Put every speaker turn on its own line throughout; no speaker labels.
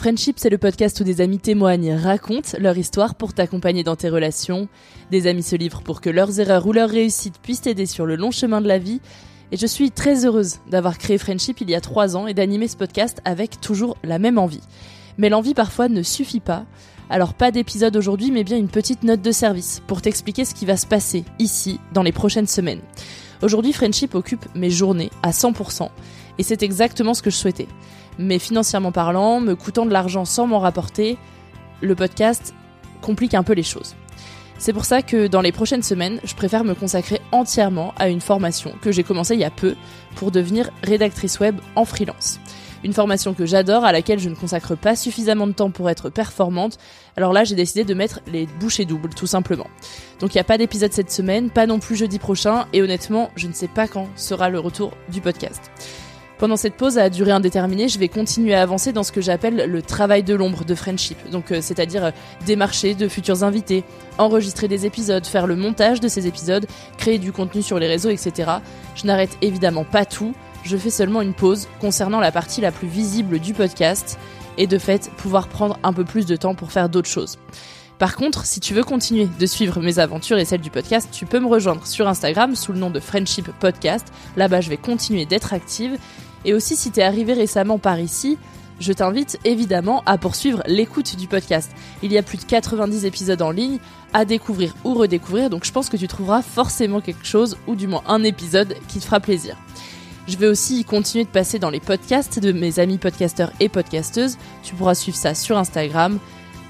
Friendship, c'est le podcast où des amis témoignent, racontent leur histoire pour t'accompagner dans tes relations. Des amis se livrent pour que leurs erreurs ou leurs réussites puissent t'aider sur le long chemin de la vie. Et je suis très heureuse d'avoir créé Friendship il y a trois ans et d'animer ce podcast avec toujours la même envie. Mais l'envie parfois ne suffit pas. Alors pas d'épisode aujourd'hui, mais bien une petite note de service pour t'expliquer ce qui va se passer ici dans les prochaines semaines. Aujourd'hui, Friendship occupe mes journées à 100%, et c'est exactement ce que je souhaitais. Mais financièrement parlant, me coûtant de l'argent sans m'en rapporter, le podcast complique un peu les choses. C'est pour ça que dans les prochaines semaines, je préfère me consacrer entièrement à une formation que j'ai commencée il y a peu pour devenir rédactrice web en freelance. Une formation que j'adore, à laquelle je ne consacre pas suffisamment de temps pour être performante. Alors là, j'ai décidé de mettre les bouchées doubles, tout simplement. Donc il n'y a pas d'épisode cette semaine, pas non plus jeudi prochain, et honnêtement, je ne sais pas quand sera le retour du podcast. Pendant cette pause à durée indéterminée, je vais continuer à avancer dans ce que j'appelle le travail de l'ombre de Friendship. Donc, euh, c'est-à-dire euh, démarcher de futurs invités, enregistrer des épisodes, faire le montage de ces épisodes, créer du contenu sur les réseaux, etc. Je n'arrête évidemment pas tout. Je fais seulement une pause concernant la partie la plus visible du podcast et de fait pouvoir prendre un peu plus de temps pour faire d'autres choses. Par contre, si tu veux continuer de suivre mes aventures et celles du podcast, tu peux me rejoindre sur Instagram sous le nom de Friendship Podcast. Là-bas, je vais continuer d'être active. Et aussi, si t'es arrivé récemment par ici, je t'invite évidemment à poursuivre l'écoute du podcast. Il y a plus de 90 épisodes en ligne à découvrir ou redécouvrir, donc je pense que tu trouveras forcément quelque chose, ou du moins un épisode qui te fera plaisir. Je vais aussi continuer de passer dans les podcasts de mes amis podcasteurs et podcasteuses. Tu pourras suivre ça sur Instagram.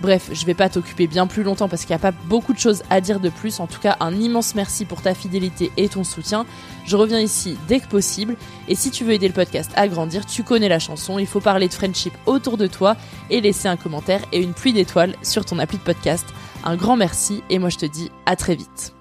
Bref, je vais pas t'occuper bien plus longtemps parce qu'il n'y a pas beaucoup de choses à dire de plus. En tout cas, un immense merci pour ta fidélité et ton soutien. Je reviens ici dès que possible. Et si tu veux aider le podcast à grandir, tu connais la chanson. Il faut parler de friendship autour de toi et laisser un commentaire et une pluie d'étoiles sur ton appli de podcast. Un grand merci et moi je te dis à très vite.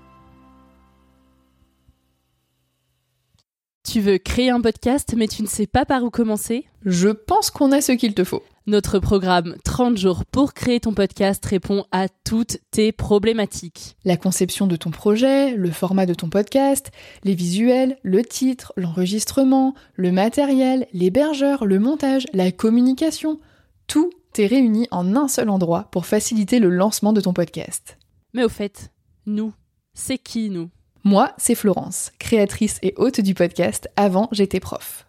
Tu veux créer un podcast mais tu ne sais pas par où commencer?
Je pense qu'on a ce qu'il te faut.
Notre programme 30 jours pour créer ton podcast répond à toutes tes problématiques.
La conception de ton projet, le format de ton podcast, les visuels, le titre, l'enregistrement, le matériel, l'hébergeur, le montage, la communication, tout est réuni en un seul endroit pour faciliter le lancement de ton podcast.
Mais au fait, nous, c'est qui nous?
Moi, c'est Florence, créatrice et hôte du podcast Avant j'étais prof.